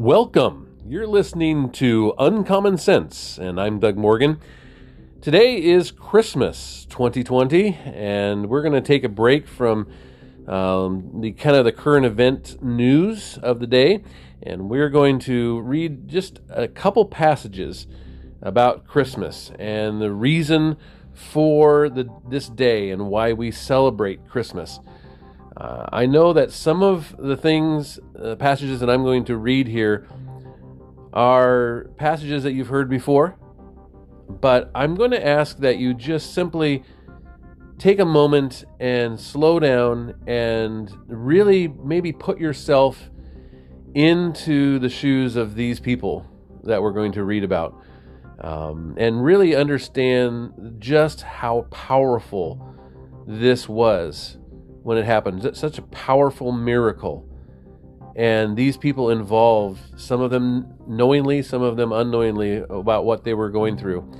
Welcome. You're listening to Uncommon Sense, and I'm Doug Morgan. Today is Christmas 2020, and we're going to take a break from um, the kind of the current event news of the day, and we're going to read just a couple passages about Christmas and the reason for the, this day and why we celebrate Christmas. Uh, I know that some of the things, uh, passages that I'm going to read here, are passages that you've heard before, but I'm going to ask that you just simply take a moment and slow down and really maybe put yourself into the shoes of these people that we're going to read about um, and really understand just how powerful this was when it happened. It's such a powerful miracle. And these people involved, some of them knowingly, some of them unknowingly, about what they were going through.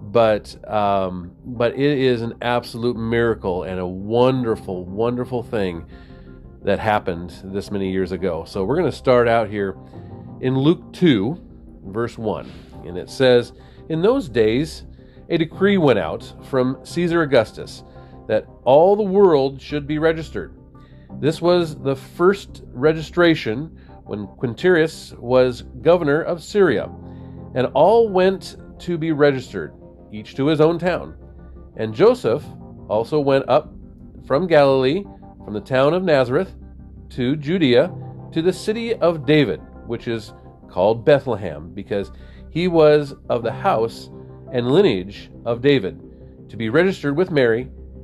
But um, but it is an absolute miracle and a wonderful, wonderful thing that happened this many years ago. So we're going to start out here in Luke 2, verse 1. And it says, In those days, a decree went out from Caesar Augustus that all the world should be registered. This was the first registration when Quintilius was governor of Syria, and all went to be registered, each to his own town. And Joseph also went up from Galilee, from the town of Nazareth, to Judea, to the city of David, which is called Bethlehem, because he was of the house and lineage of David, to be registered with Mary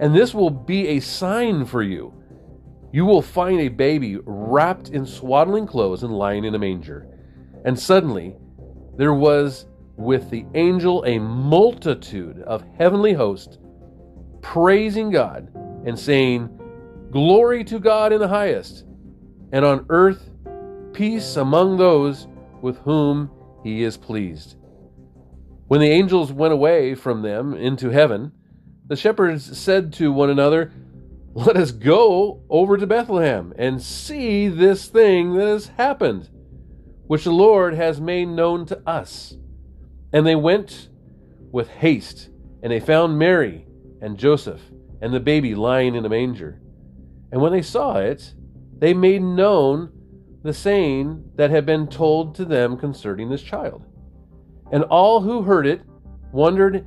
and this will be a sign for you. You will find a baby wrapped in swaddling clothes and lying in a manger. And suddenly there was with the angel a multitude of heavenly hosts praising God and saying, Glory to God in the highest, and on earth peace among those with whom he is pleased. When the angels went away from them into heaven, the shepherds said to one another, Let us go over to Bethlehem and see this thing that has happened, which the Lord has made known to us. And they went with haste, and they found Mary and Joseph and the baby lying in a manger. And when they saw it, they made known the saying that had been told to them concerning this child. And all who heard it wondered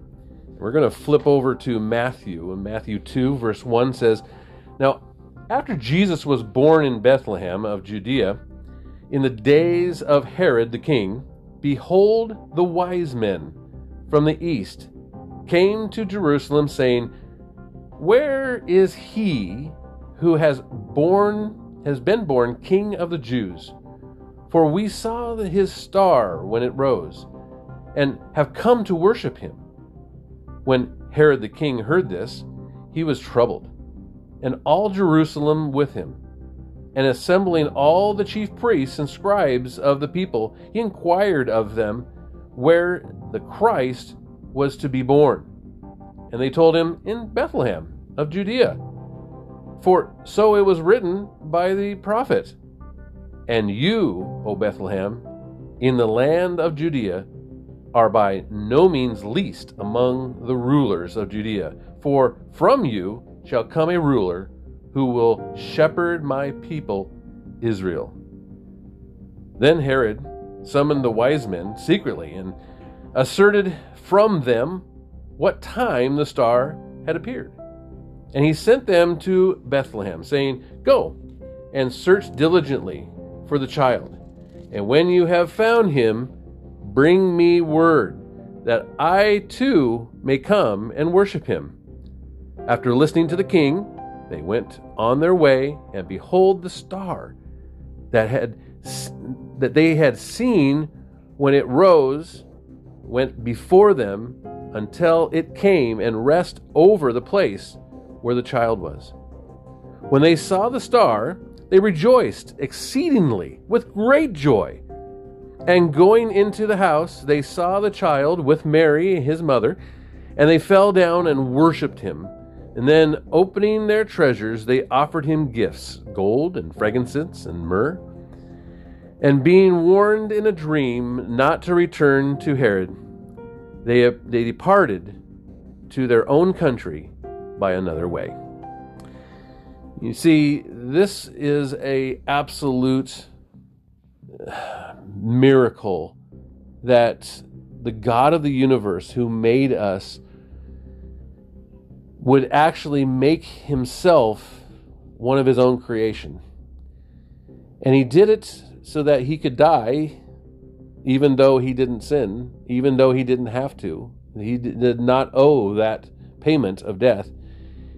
We're going to flip over to Matthew, and Matthew 2, verse 1 says, Now, after Jesus was born in Bethlehem of Judea, in the days of Herod the king, behold, the wise men from the east came to Jerusalem, saying, Where is he who has born has been born king of the Jews? For we saw his star when it rose, and have come to worship him. When Herod the king heard this, he was troubled, and all Jerusalem with him. And assembling all the chief priests and scribes of the people, he inquired of them where the Christ was to be born. And they told him, In Bethlehem of Judea. For so it was written by the prophet. And you, O Bethlehem, in the land of Judea, are by no means least among the rulers of Judea. For from you shall come a ruler who will shepherd my people Israel. Then Herod summoned the wise men secretly and asserted from them what time the star had appeared. And he sent them to Bethlehem, saying, Go and search diligently for the child. And when you have found him, bring me word that I too may come and worship him. After listening to the king, they went on their way, and behold, the star that had that they had seen when it rose went before them until it came and rest over the place where the child was. When they saw the star, they rejoiced exceedingly with great joy. And going into the house, they saw the child with Mary, his mother, and they fell down and worshipped him. And then, opening their treasures, they offered him gifts gold and frankincense and myrrh. And being warned in a dream not to return to Herod, they, they departed to their own country by another way. You see, this is a absolute miracle that the God of the universe who made us would actually make himself one of his own creation. And he did it so that he could die even though he didn't sin, even though he didn't have to. He did not owe that payment of death.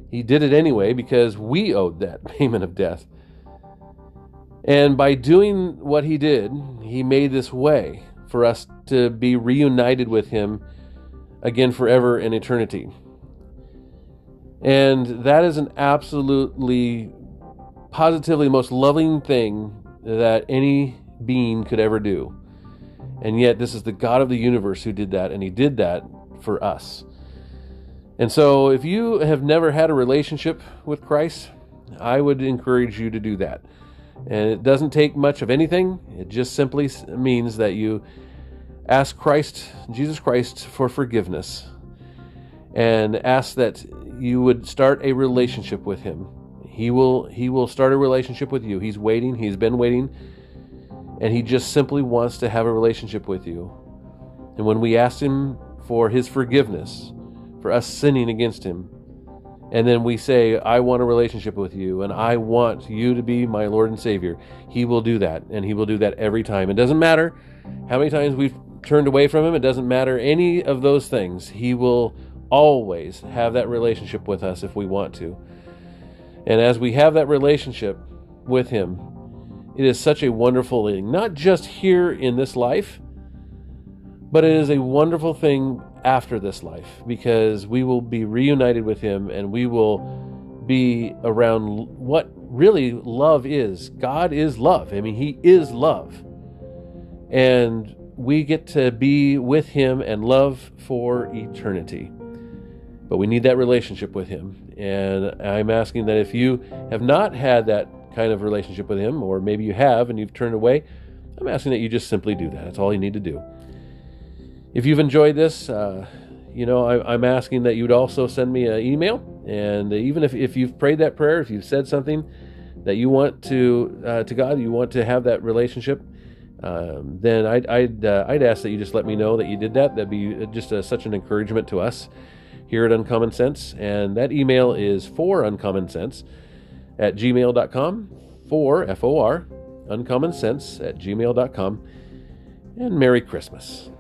He did it anyway because we owed that payment of death. And by doing what he did, he made this way for us to be reunited with him again forever in eternity. And that is an absolutely, positively most loving thing that any being could ever do. And yet, this is the God of the universe who did that, and he did that for us. And so, if you have never had a relationship with Christ, I would encourage you to do that. And it doesn't take much of anything, it just simply means that you ask Christ, Jesus Christ, for forgiveness and ask that you would start a relationship with him. He will he will start a relationship with you. He's waiting, he's been waiting, and he just simply wants to have a relationship with you. And when we ask him for his forgiveness, for us sinning against Him. And then we say, I want a relationship with you, and I want you to be my Lord and Savior. He will do that, and He will do that every time. It doesn't matter how many times we've turned away from Him, it doesn't matter any of those things. He will always have that relationship with us if we want to. And as we have that relationship with Him, it is such a wonderful thing, not just here in this life, but it is a wonderful thing after this life because we will be reunited with Him and we will be around what really love is. God is love. I mean, He is love. And we get to be with Him and love for eternity. But we need that relationship with Him. And I'm asking that if you have not had that kind of relationship with Him, or maybe you have and you've turned away, I'm asking that you just simply do that. That's all you need to do. If you've enjoyed this, uh, you know, I, am asking that you'd also send me an email. And even if, if you've prayed that prayer, if you've said something that you want to uh, to God, you want to have that relationship, um, then I'd I'd, uh, I'd ask that you just let me know that you did that. That'd be just a, such an encouragement to us here at Uncommon Sense. And that email is for Uncommon Sense at gmail.com for F O R Uncommon Sense at gmail.com. And Merry Christmas.